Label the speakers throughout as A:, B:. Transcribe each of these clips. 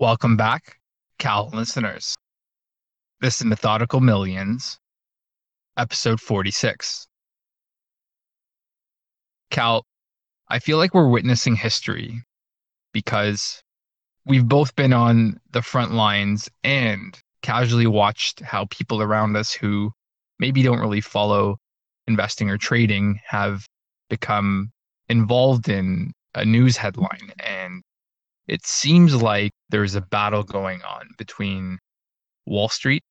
A: Welcome back, Cal listeners. This is Methodical Millions, episode 46. Cal, I feel like we're witnessing history because we've both been on the front lines and casually watched how people around us who maybe don't really follow investing or trading have become involved in a news headline and it seems like there's a battle going on between Wall Street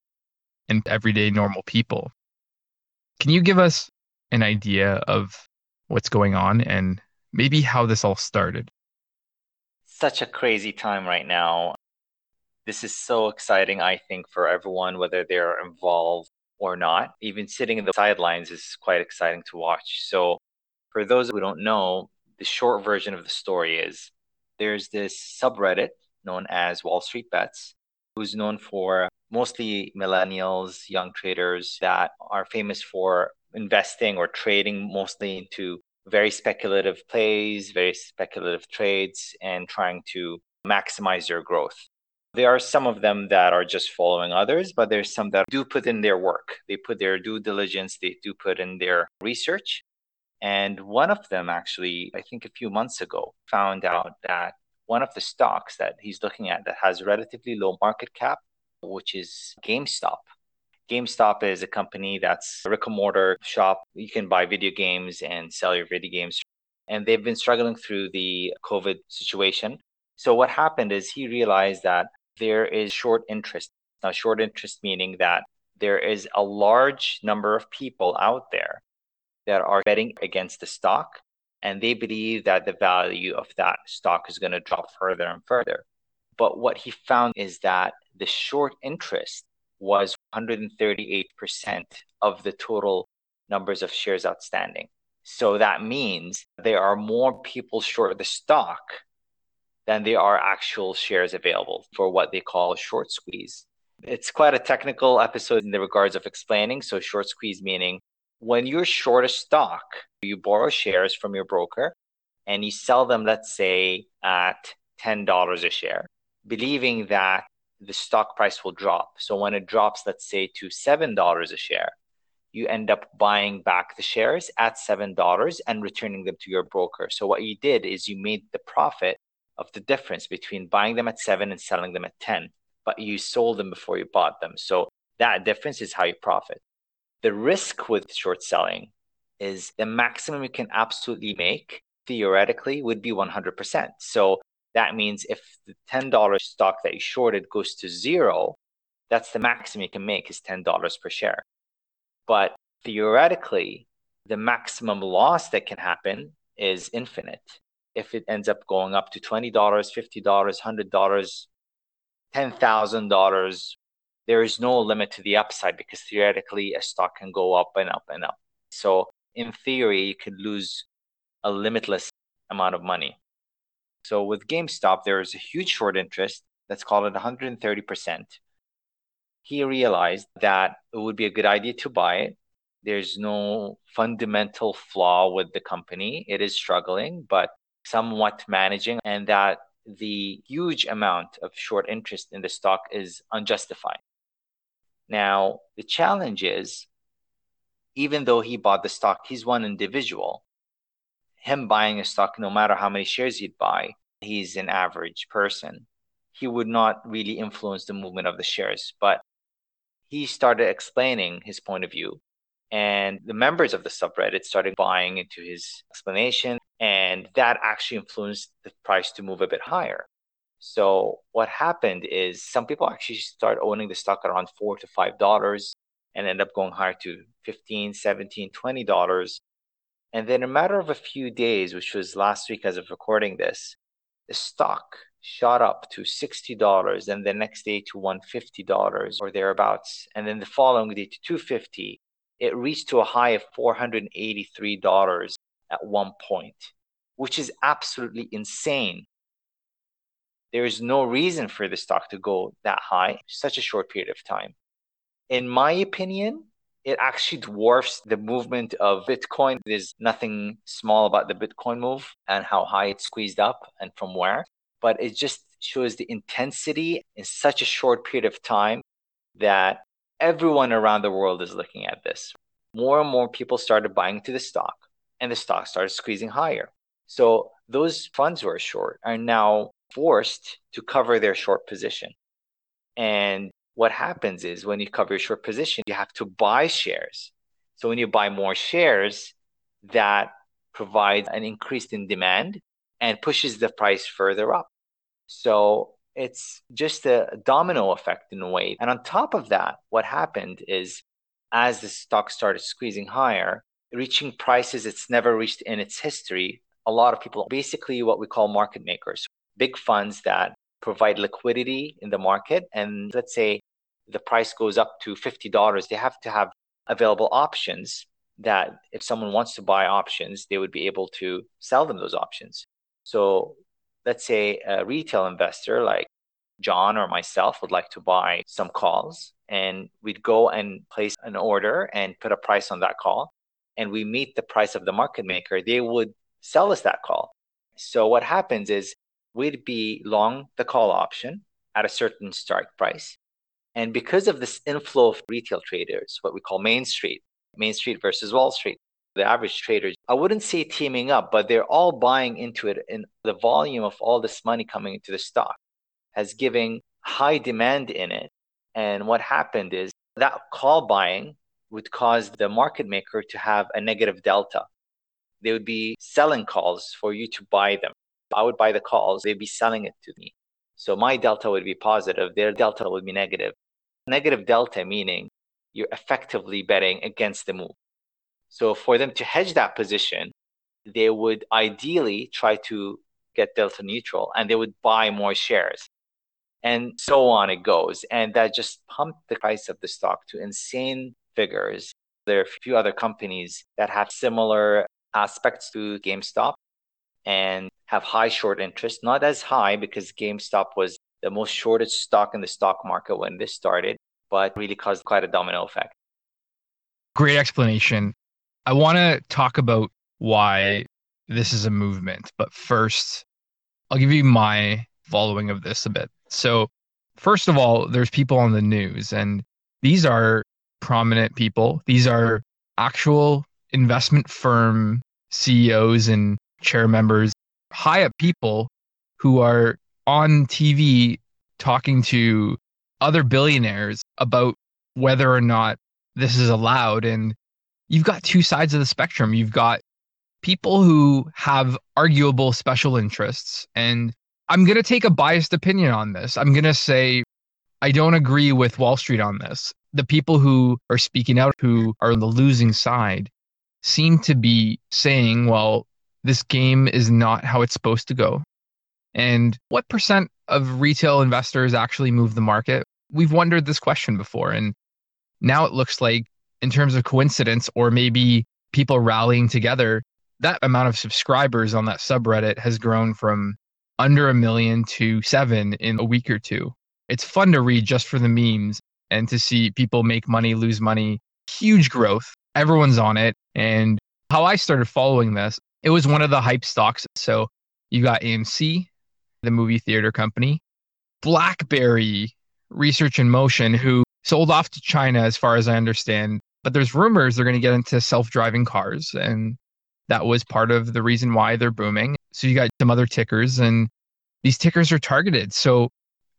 A: and everyday normal people. Can you give us an idea of what's going on and maybe how this all started?
B: Such a crazy time right now. This is so exciting, I think, for everyone, whether they're involved or not. Even sitting in the sidelines is quite exciting to watch. So, for those who don't know, the short version of the story is there's this subreddit known as Wall Street Bets, who's known for mostly millennials, young traders that are famous for investing or trading mostly into very speculative plays, very speculative trades, and trying to maximize their growth. There are some of them that are just following others, but there's some that do put in their work. They put their due diligence, they do put in their research, and one of them, actually, I think a few months ago, found out that one of the stocks that he's looking at that has relatively low market cap, which is GameStop. GameStop is a company that's a brick and mortar shop. You can buy video games and sell your video games. And they've been struggling through the COVID situation. So, what happened is he realized that there is short interest. Now, short interest meaning that there is a large number of people out there that are betting against the stock and they believe that the value of that stock is going to drop further and further. But what he found is that the short interest was 138% of the total numbers of shares outstanding. So that means there are more people short of the stock than there are actual shares available for what they call short squeeze. It's quite a technical episode in the regards of explaining. So short squeeze meaning when you're short a stock, you borrow shares from your broker and you sell them, let's say, at $10 a share, believing that the stock price will drop. So when it drops, let's say, to $7 a share, you end up buying back the shares at $7 and returning them to your broker. So what you did is you made the profit of the difference between buying them at 7 and selling them at 10, but you sold them before you bought them. So that difference is how you profit. The risk with short selling is the maximum you can absolutely make theoretically would be 100%. So that means if the $10 stock that you shorted goes to zero, that's the maximum you can make is $10 per share. But theoretically, the maximum loss that can happen is infinite. If it ends up going up to $20, $50, $100, $10,000, there is no limit to the upside because theoretically a stock can go up and up and up. So in theory, you could lose a limitless amount of money. So with GameStop, there is a huge short interest. Let's call it 130%. He realized that it would be a good idea to buy it. There's no fundamental flaw with the company. It is struggling, but somewhat managing, and that the huge amount of short interest in the stock is unjustified. Now, the challenge is, even though he bought the stock, he's one individual. Him buying a stock, no matter how many shares he'd buy, he's an average person. He would not really influence the movement of the shares. But he started explaining his point of view. And the members of the subreddit started buying into his explanation. And that actually influenced the price to move a bit higher. So what happened is some people actually start owning the stock around four to five dollars and end up going higher to 15 17 20 dollars. And then a matter of a few days which was last week as of recording this the stock shot up to $60 and the next day to $150 or thereabouts and then the following day to 250 it reached to a high of $483 at one point which is absolutely insane there is no reason for the stock to go that high such a short period of time. In my opinion, it actually dwarfs the movement of Bitcoin. There's nothing small about the Bitcoin move and how high it squeezed up and from where, but it just shows the intensity in such a short period of time that everyone around the world is looking at this. More and more people started buying into the stock, and the stock started squeezing higher. So those funds who are short are now forced to cover their short position. And what happens is when you cover your short position, you have to buy shares. So when you buy more shares, that provides an increase in demand and pushes the price further up. So it's just a domino effect in a way. And on top of that, what happened is as the stock started squeezing higher, reaching prices it's never reached in its history, a lot of people, basically what we call market makers, big funds that provide liquidity in the market. And let's say the price goes up to $50, they have to have available options that if someone wants to buy options, they would be able to sell them those options. So let's say a retail investor like John or myself would like to buy some calls and we'd go and place an order and put a price on that call and we meet the price of the market maker, they would sell us that call. So what happens is we'd be long the call option at a certain strike price. And because of this inflow of retail traders, what we call Main Street, Main Street versus Wall Street, the average traders, I wouldn't say teaming up, but they're all buying into it. And the volume of all this money coming into the stock has given high demand in it. And what happened is that call buying would cause the market maker to have a negative delta. They would be selling calls for you to buy them. I would buy the calls, they'd be selling it to me. So my delta would be positive, their delta would be negative. Negative delta meaning you're effectively betting against the move. So for them to hedge that position, they would ideally try to get delta neutral and they would buy more shares. And so on it goes. And that just pumped the price of the stock to insane figures. There are a few other companies that have similar aspects to GameStop and have high short interest, not as high because GameStop was the most shorted stock in the stock market when this started, but really caused quite a domino effect.
A: Great explanation. I want to talk about why this is a movement, but first, I'll give you my following of this a bit. So, first of all, there's people on the news, and these are prominent people. These are actual investment firm CEOs and chair members, high up people who are on TV talking to other billionaires about whether or not this is allowed. And you've got two sides of the spectrum. You've got people who have arguable special interests. And I'm going to take a biased opinion on this. I'm going to say I don't agree with Wall Street on this. The people who are speaking out, who are on the losing side, seem to be saying, well, this game is not how it's supposed to go. And what percent of retail investors actually move the market? We've wondered this question before. And now it looks like, in terms of coincidence or maybe people rallying together, that amount of subscribers on that subreddit has grown from under a million to seven in a week or two. It's fun to read just for the memes and to see people make money, lose money. Huge growth. Everyone's on it. And how I started following this, it was one of the hype stocks. So you got AMC, the movie theater company, BlackBerry Research in Motion, who sold off to China, as far as I understand. But there's rumors they're going to get into self driving cars. And that was part of the reason why they're booming. So you got some other tickers, and these tickers are targeted. So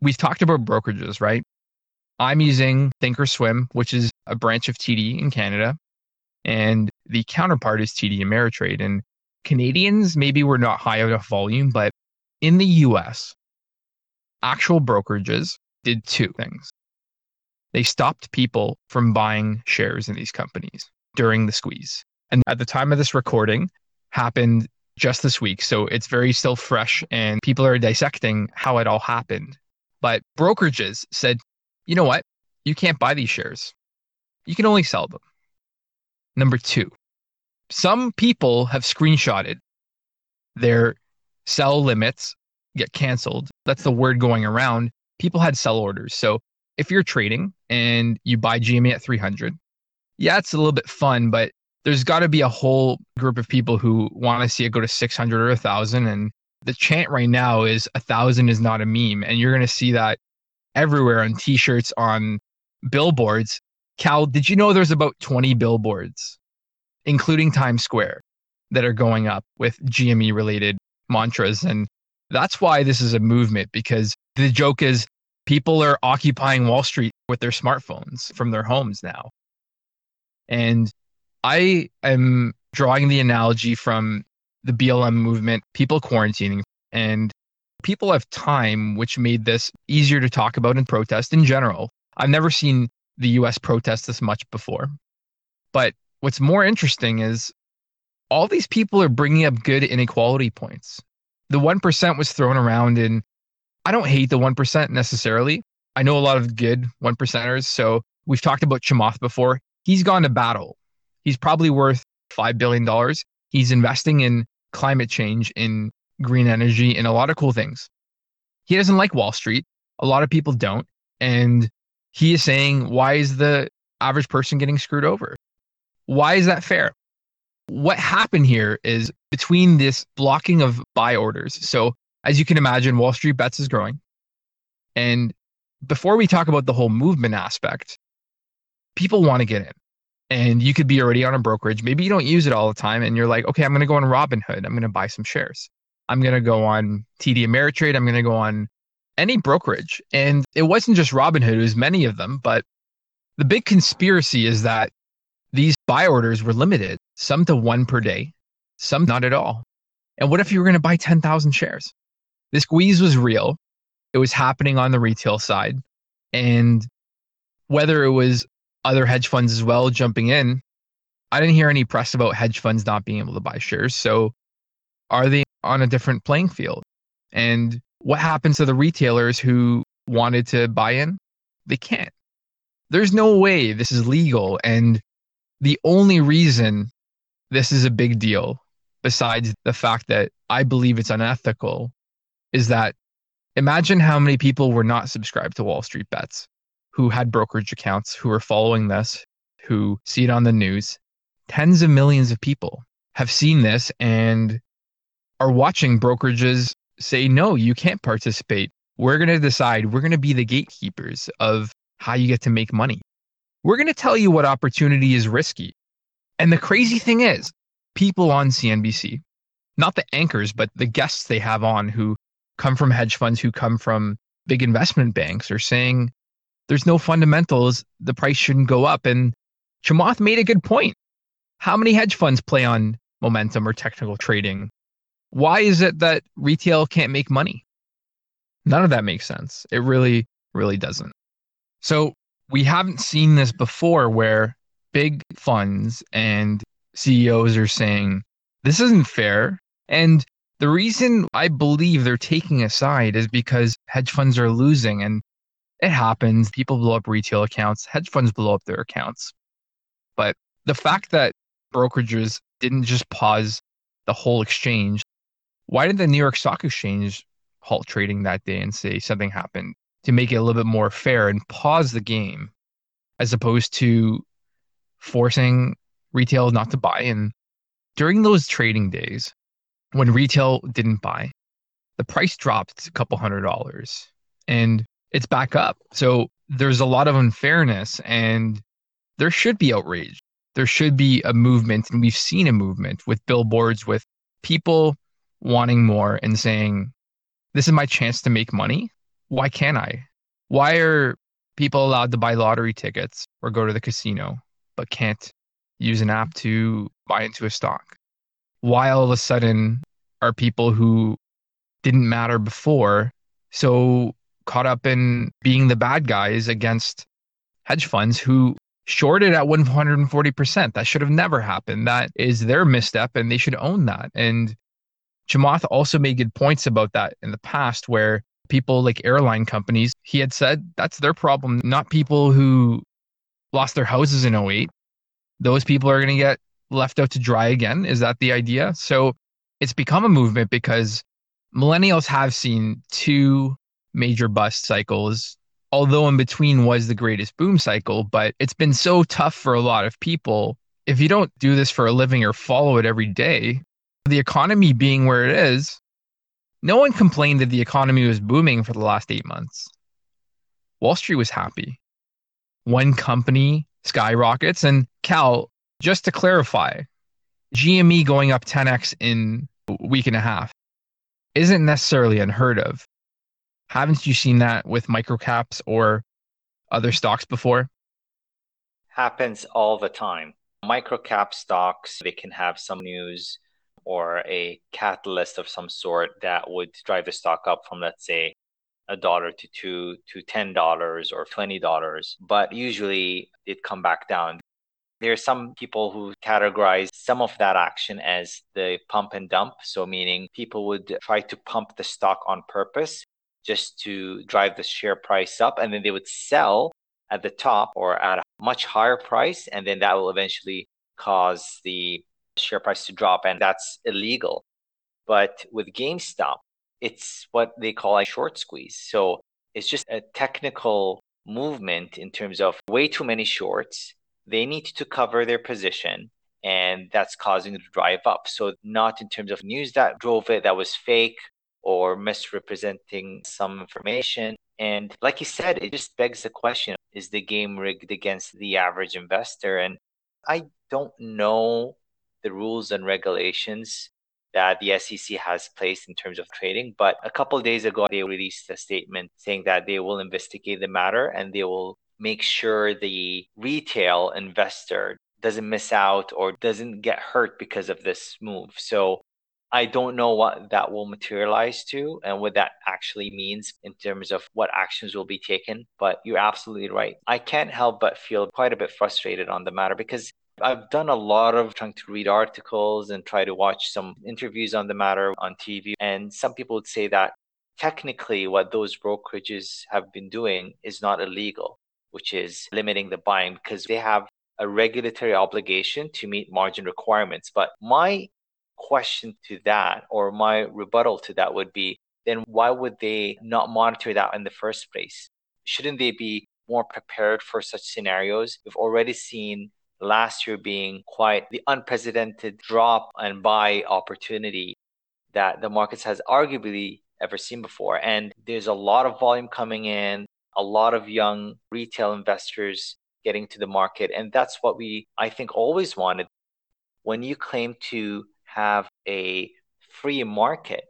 A: we've talked about brokerages, right? I'm using Thinkorswim, which is a branch of TD in Canada, and the counterpart is TD Ameritrade. And Canadians maybe were not high enough volume, but in the US, actual brokerages did two things. They stopped people from buying shares in these companies during the squeeze. And at the time of this recording, happened just this week. So it's very still fresh and people are dissecting how it all happened. But brokerages said, you know what? You can't buy these shares. You can only sell them. Number two, some people have screenshotted their sell limits get canceled. That's the word going around. People had sell orders. So if you're trading and you buy GME at 300, yeah, it's a little bit fun, but there's got to be a whole group of people who want to see it go to 600 or 1000 and the chant right now is a thousand is not a meme. And you're going to see that everywhere on t shirts, on billboards. Cal, did you know there's about 20 billboards, including Times Square, that are going up with GME related mantras? And that's why this is a movement because the joke is people are occupying Wall Street with their smartphones from their homes now. And I am drawing the analogy from the BLM movement, people quarantining, and people have time, which made this easier to talk about and protest in general. I've never seen the US protest this much before. But what's more interesting is all these people are bringing up good inequality points. The 1% was thrown around, and I don't hate the 1% necessarily. I know a lot of good one percenters. So we've talked about Chamath before. He's gone to battle. He's probably worth $5 billion. He's investing in climate change, in green energy, in a lot of cool things. He doesn't like Wall Street. A lot of people don't. And he is saying, why is the average person getting screwed over? Why is that fair? What happened here is between this blocking of buy orders. So, as you can imagine, Wall Street Bets is growing. And before we talk about the whole movement aspect, people want to get in and you could be already on a brokerage. Maybe you don't use it all the time and you're like, okay, I'm going to go on Robinhood. I'm going to buy some shares. I'm going to go on TD Ameritrade. I'm going to go on any brokerage. And it wasn't just Robinhood, it was many of them. But the big conspiracy is that these buy orders were limited, some to one per day, some not at all. And what if you were going to buy 10,000 shares? The squeeze was real. It was happening on the retail side. And whether it was other hedge funds as well jumping in. I didn't hear any press about hedge funds not being able to buy shares. So are they on a different playing field? And what happens to the retailers who wanted to buy in? They can't. There's no way this is legal. And the only reason this is a big deal, besides the fact that I believe it's unethical, is that imagine how many people were not subscribed to Wall Street bets who had brokerage accounts who are following this, who see it on the news. Tens of millions of people have seen this and are watching brokerages say, no, you can't participate. We're going to decide, we're going to be the gatekeepers of how you get to make money. We're going to tell you what opportunity is risky. And the crazy thing is, people on CNBC, not the anchors, but the guests they have on who come from hedge funds, who come from big investment banks, are saying there's no fundamentals. The price shouldn't go up. And Chamath made a good point. How many hedge funds play on momentum or technical trading? Why is it that retail can't make money? None of that makes sense. It really, really doesn't. So we haven't seen this before where big funds and CEOs are saying, this isn't fair. And the reason I believe they're taking a side is because hedge funds are losing. And it happens. People blow up retail accounts, hedge funds blow up their accounts. But the fact that brokerages didn't just pause the whole exchange, why did the New York Stock Exchange halt trading that day and say something happened to make it a little bit more fair and pause the game as opposed to forcing retail not to buy? And during those trading days, when retail didn't buy, the price dropped a couple hundred dollars. And it's back up. So there's a lot of unfairness and there should be outrage. There should be a movement, and we've seen a movement with billboards with people wanting more and saying, This is my chance to make money. Why can't I? Why are people allowed to buy lottery tickets or go to the casino, but can't use an app to buy into a stock? Why all of a sudden are people who didn't matter before so caught up in being the bad guys against hedge funds who shorted at 140%. That should have never happened. That is their misstep and they should own that. And Chamath also made good points about that in the past where people like airline companies, he had said that's their problem, not people who lost their houses in 08. Those people are going to get left out to dry again. Is that the idea? So it's become a movement because millennials have seen two major bust cycles, although in between was the greatest boom cycle. But it's been so tough for a lot of people. If you don't do this for a living or follow it every day, the economy being where it is, No one complained that the economy was booming for the last eight months. Wall Street was happy. One company skyrockets, and Cal, just to clarify, GME going up 10x in a week and a half isn't necessarily unheard of. Haven't you seen that with microcaps or other stocks before?
B: Happens all the time. Microcap stocks, they can have some news or a catalyst of some sort that would drive the stock up from, let's say, a dollar to two to ten dollars or twenty dollars. But usually it come back down. There are some people who categorize some of that action as the pump and dump. So, meaning people would try to pump the stock on purpose just to drive the share price up, and then they would sell at the top or at a much higher price, and then that will eventually cause the share price to drop, and that's illegal. But with GameStop, it's what they call a short squeeze. So it's just a technical movement in terms of way too many shorts. They need to cover their position, and that's causing to drive up. So, not in terms of news that drove it that was fake or misrepresenting some information. And like you said, it just begs the question is the game rigged against the average investor? And I don't know the rules and regulations that the SEC has placed in terms of trading. But a couple days ago, they released a statement saying that they will investigate the matter and they will make sure the retail investor doesn't miss out or doesn't get hurt because of this move. So I don't know what that will materialize to and what that actually means in terms of what actions will be taken. But you're absolutely right. I can't help but feel quite a bit frustrated on the matter because I've done a lot of trying to read articles and try to watch some interviews on the matter on TV. And some people would say that technically what those brokerages have been doing is not illegal, which is limiting the buying because they have a regulatory obligation to meet margin requirements. But my question to that or my rebuttal to that would be then why would they not monitor that in the first place? Shouldn't they be more prepared for such scenarios? We've already seen last year being quite the unprecedented drop and buy opportunity that the markets has arguably ever seen before. And there's a lot of volume coming in, a lot of young retail investors getting to the market. And that's what we, I think, always wanted. When you claim to have a free market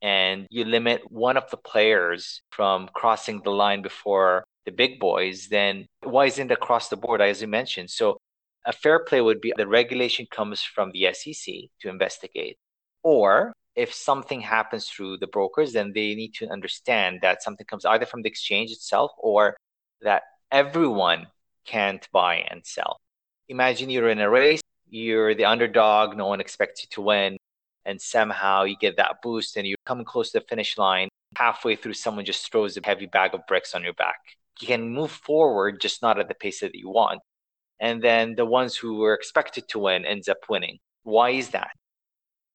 B: and you limit one of the players from crossing the line before the big boys, then why isn't it across the board, as you mentioned? So a fair play would be the regulation comes from the SEC to investigate. Or if something happens through the brokers, then they need to understand that something comes either from the exchange itself or that everyone can't buy and sell. Imagine you're in a race, you're the underdog, no one expects you to win, and somehow you get that boost and you're coming close to the finish line. Halfway through, someone just throws a heavy bag of bricks on your back you can move forward, just not at the pace that you want. And then the ones who were expected to win ends up winning. Why is that?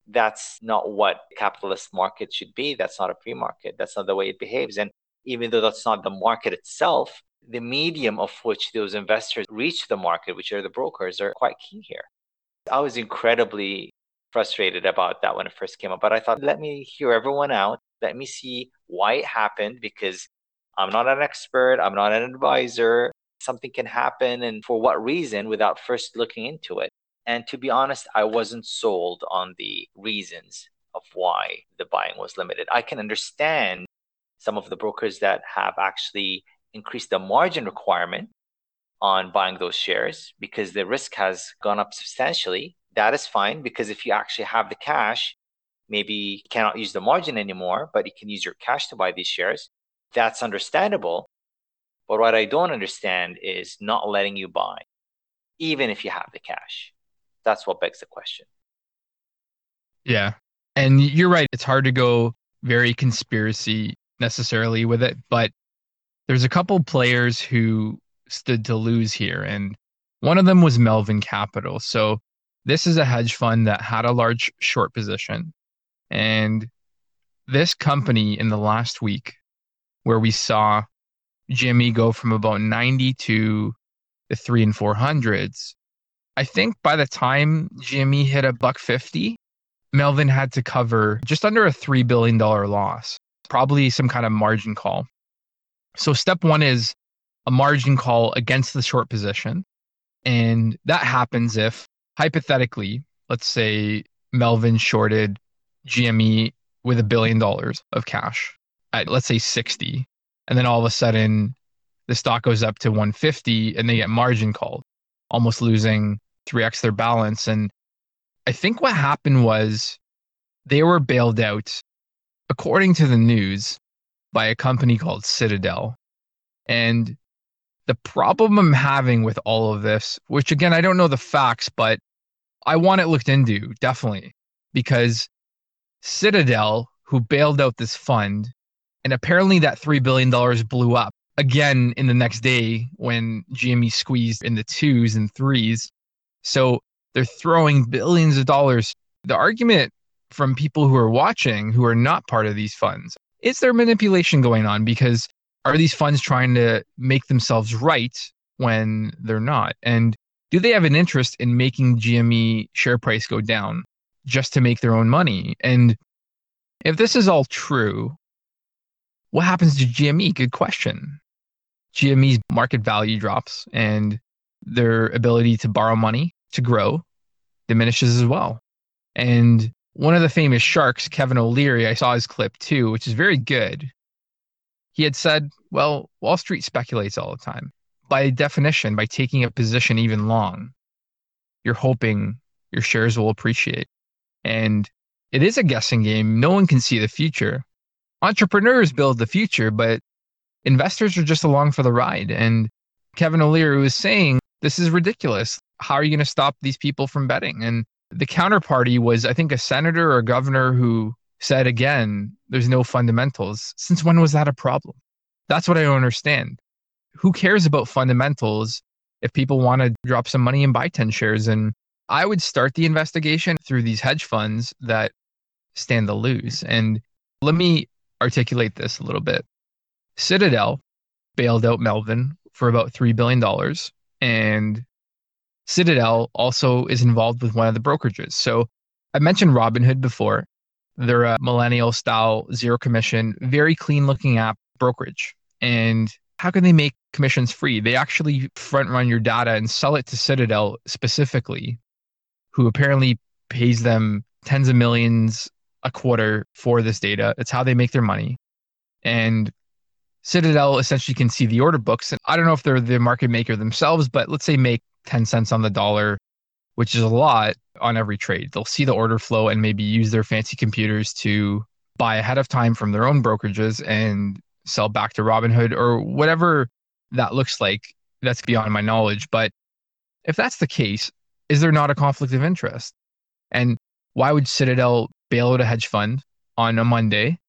B: That's not what capitalist market should be. That's not a free market. That's not the way it behaves. And even though that's not the market itself, the medium of which those investors reach the market, which are the brokers, are quite key here. I was incredibly frustrated about that when it first came up, but I thought, let me hear everyone out. Let me see why it happened because I'm not an expert, I'm not an advisor. Something can happen, and for what reason without first looking into it. And to be honest, I wasn't sold on the reasons of why the buying was limited. I can understand some of the brokers that have actually increased the margin requirement on buying those shares because the risk has gone up substantially. That is fine because if you actually have the cash, maybe you cannot use the margin anymore, but you can use your cash to buy these shares that's understandable. But what I don't understand is not letting you buy, even if you have the cash. That's what begs the question.
A: Yeah. And you're right. It's hard to go very conspiracy necessarily with it, but there's a couple players who stood to lose here. And one of them was Melvin Capital. So this is a hedge fund that had a large short position. And this company in the last week where we saw GME go from about 90 to the three and four hundreds. I think by the time GME hit a buck 50, Melvin had to cover just under a $3 billion loss, probably some kind of margin call. So, step one is a margin call against the short position. And that happens if, hypothetically, let's say Melvin shorted GME with a billion dollars of cash at, let's say, 60. And then all of a sudden, the stock goes up to 150 and they get margin called, almost losing 3x their balance. And I think what happened was they were bailed out, according to the news, by a company called Citadel. And the problem I'm having with all of this, which again, I don't know the facts, but I want it looked into definitely because Citadel, who bailed out this fund, and apparently that $3 billion blew up again in the next day when GME squeezed in the twos and threes. So they're throwing billions of dollars. The argument from people who are watching who are not part of these funds is there manipulation going on because are these funds trying to make themselves right when they're not? And do they have an interest in making GME share price go down just to make their own money? And if this is all true, what happens to GME? Good question. GME's market value drops and their ability to borrow money to grow diminishes as well. And one of the famous sharks, Kevin O'Leary, I saw his clip too, which is very good. He had said, Well, Wall Street speculates all the time. By definition, by taking a position even long, you're hoping your shares will appreciate. And it is a guessing game. No one can see the future. Entrepreneurs build the future, but investors are just along for the ride. And Kevin O'Leary was saying, This is ridiculous how are you going to stop these people from betting? And the counterparty was, I think, a senator or a governor who said again, there's no fundamentals. Since when was that a problem? That's what I don't understand. Who cares about fundamentals if people want to drop some money and buy 10 shares? And I would start the investigation through these hedge funds that stand to lose. And let me articulate this a little bit. Citadel bailed out Melvin for about $3 billion. And Citadel also is involved with one of the brokerages. So I mentioned Robinhood before. They're a millennial style, zero commission, very clean looking app brokerage. And how can they make commissions free? They actually front run your data and sell it to Citadel specifically, who apparently pays them tens of millions a quarter for this data. It's how they make their money. And Citadel essentially can see the order books. And I don't know if they're the market maker themselves, but let's say make 10 cents on the dollar, which is a lot on every trade. They'll see the order flow and maybe use their fancy computers to buy ahead of time from their own brokerages and sell back to Robinhood or whatever that looks like. That's beyond my knowledge. But if that's the case, is there not a conflict of interest? And why would Citadel bail out a hedge fund on a Monday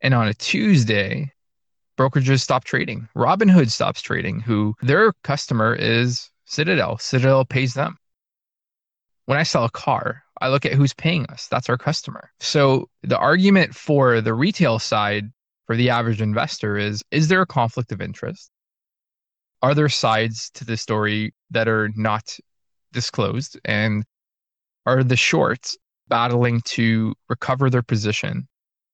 A: and on a Tuesday, brokerages stop trading? Robinhood stops trading, who their customer is Citadel. Citadel pays them. When I sell a car, I look at who's paying us. That's our customer. So the argument for the retail side for the average investor is is there a conflict of interest? Are there sides to the story that are not disclosed? And are the shorts battling to recover their position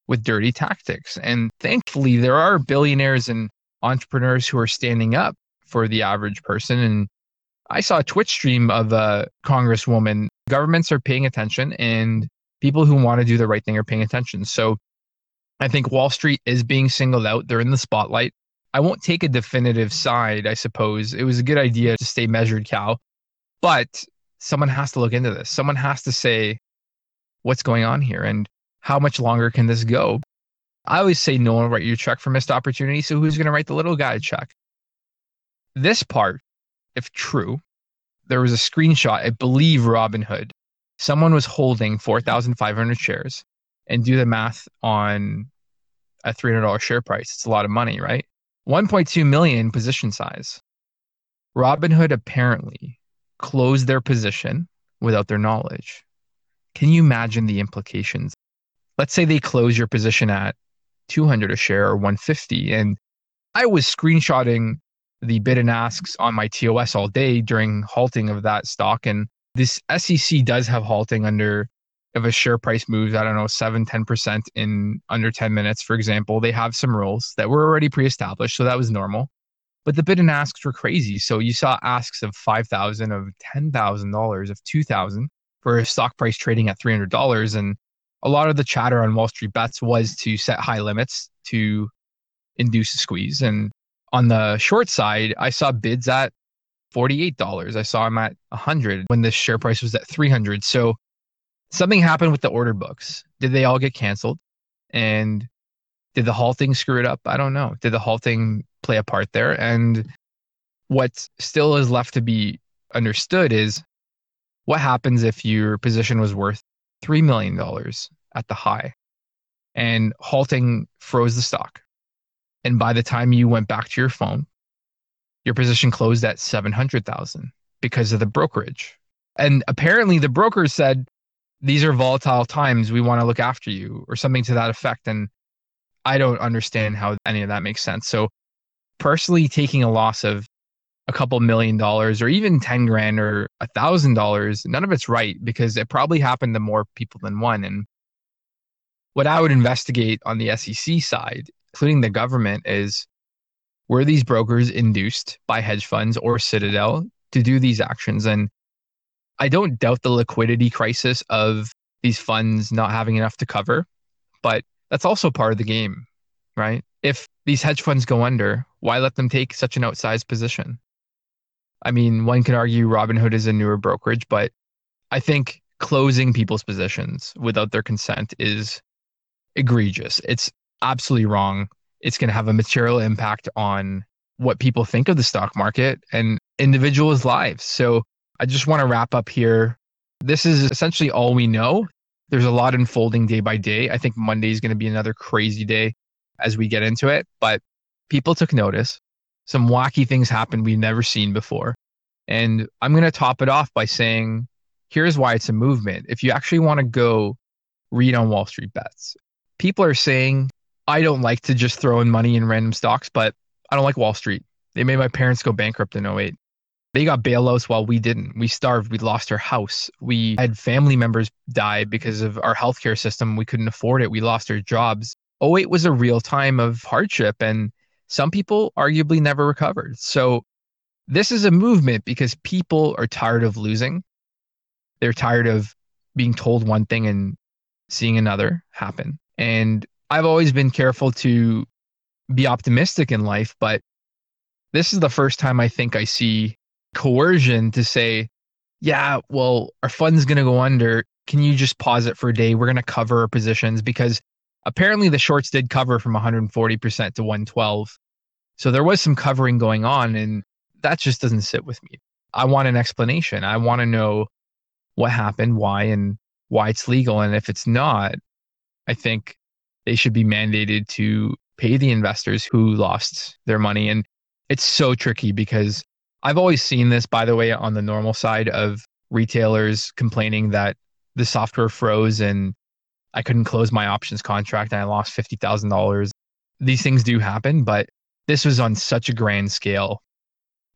A: with dirty tactics? And thankfully, there are billionaires and entrepreneurs who are standing up for the average person and I saw a Twitch stream of a congresswoman. Governments are paying attention and people who want to do the right thing are paying attention. So I think Wall Street is being singled out. They're in the spotlight. I won't take a definitive side, I suppose. It was a good idea to stay measured, Cal. But someone has to look into this. Someone has to say what's going on here and how much longer can this go? I always say no one will write your check for missed opportunity. So who's going to write the little guy a check? This part if true, there was a screenshot, I believe Robinhood. Someone was holding 4,500 shares and do the math on a $300 share price. It's a lot of money, right? 1.2 million position size. Robinhood apparently closed their position without their knowledge. Can you imagine the implications? Let's say they close your position at 200 a share or 150 and I was screenshotting the bid and asks on my TOS all day during halting of that stock. And this SEC does have halting under if a share price moves, I don't know, 7, 10% in under 10 minutes, for example, they have some rules that were already pre established. So that was normal. But the bid and asks were crazy. So you saw asks of 5000 of $10,000, of 2000 for stock price trading at $300. And a lot of the chatter on Wall Street bets was to set high limits to induce a squeeze. And on the short side, I saw bids at $48. I saw them at 100 when the share price was at 300. So something happened with the order books. Did they all get canceled? And did the halting screw it up? I don't know. Did the halting play a part there? And what still is left to be understood is what happens if your position was worth $3 million at the high and halting froze the stock. And by the time you went back to your phone, your position closed at 700,000 because of the brokerage. And apparently the brokers said, these are volatile times. We want to look after you or something to that effect. And I don't understand how any of that makes sense. So personally taking a loss of a couple million dollars or even 10 grand or a thousand dollars, none of it's right because it probably happened to more people than one. And what I would investigate on the SEC side, including the government, is were these brokers induced by hedge funds or Citadel to do these actions? And I don't doubt the liquidity crisis of these funds not having enough to cover, but that's also part of the game, right? If these hedge funds go under, why let them take such an outsized position? I mean, one can argue Robinhood is a newer brokerage, but I think closing people's positions without their consent is egregious. It's absolutely wrong. It's going to have a material impact on what people think of the stock market and individuals' lives. So I just want to wrap up here. This is essentially all we know. There's a lot unfolding day by day. I think Monday is going to be another crazy day as we get into it, but people took notice some wacky things happened we've never seen before. And I'm going to top it off by saying, here's why it's a movement. If you actually want to go read on Wall Street bets, people are saying, I don't like to just throw in money in random stocks, but I don't like Wall Street. They made my parents go bankrupt in 08. They got bailouts while we didn't. We starved. We lost our house. We had family members die because of our healthcare system. We couldn't afford it. We lost our jobs. 08 was a real time of hardship. And some people arguably never recovered. So this is a movement because people are tired of losing. They're tired of being told one thing and seeing another happen. And I've always been careful to be optimistic in life, but this is the first time I think I see coercion to say, yeah, well, our fund's going to go under. Can you just pause it for a day? We're going to cover our positions because apparently the shorts did cover from 140% to 112. So there was some covering going on and that just doesn't sit with me. I want an explanation. I want to know what happened, why and why it's legal and if it's not, I think they should be mandated to pay the investors who lost their money and it's so tricky because I've always seen this by the way on the normal side of retailers complaining that the software froze and I couldn't close my options contract and I lost $50,000. These things do happen, but this was on such a grand scale.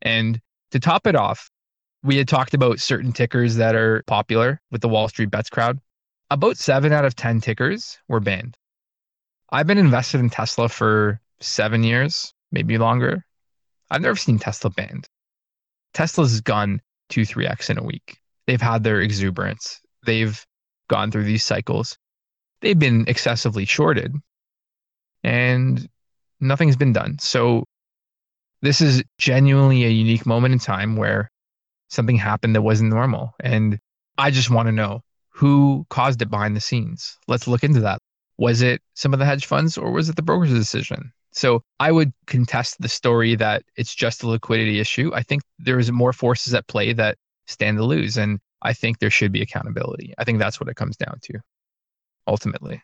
A: And to top it off, we had talked about certain tickers that are popular with the Wall Street bets crowd. About seven out of 10 tickers were banned. I've been invested in Tesla for seven years, maybe longer. I've never seen Tesla banned. Tesla's gone two, 3x in a week. They've had their exuberance. They've gone through these cycles. They've been excessively shorted and nothing's been done. So this is genuinely a unique moment in time where something happened that wasn't normal. And I just want to know who caused it behind the scenes. Let's look into that. Was it some of the hedge funds or was it the broker's decision? So I would contest the story that it's just a liquidity issue. I think there's more forces at play that stand to lose. And I think there should be accountability. I think that's what it comes down to ultimately.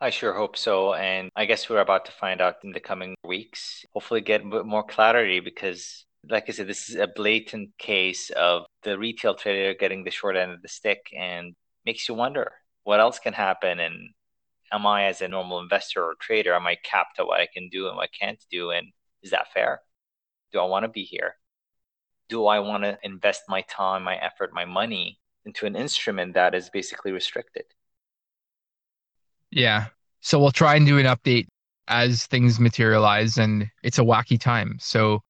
B: I sure hope so. And I guess we're about to find out in the coming weeks. Hopefully, get more clarity because, like I said, this is a blatant case of the retail trader getting the short end of the stick and makes you wonder what else can happen. And am I, as a normal investor or trader, am I capped at what I can do and what I can't do? And is that fair? Do I want to be here? Do I want to invest my time, my effort, my money into an instrument that is basically restricted.
A: Yeah. So we'll try and do an update as things materialize and it's a wacky time. So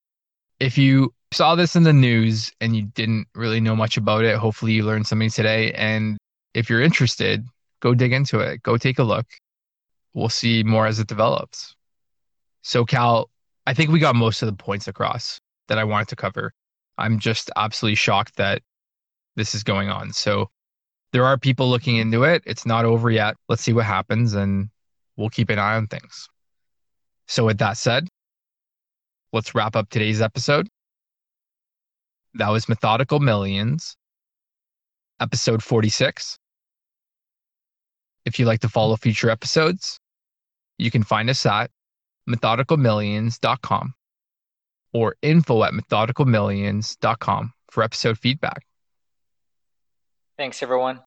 A: if you saw this in the news and you didn't really know much about it, hopefully you learned something today. And if you're interested, go dig into it, go take a look. We'll see more as it develops. So, Cal, I think we got most of the points across that I wanted to cover. I'm just absolutely shocked that this is going on. So, there are people looking into it. It's not over yet. Let's see what happens and we'll keep an eye on things. So, with that said, let's wrap up today's episode. That was Methodical Millions, episode 46. If you'd like to follow future episodes, you can find us at methodicalmillions.com or info at methodicalmillions.com for episode feedback.
B: Thanks, everyone.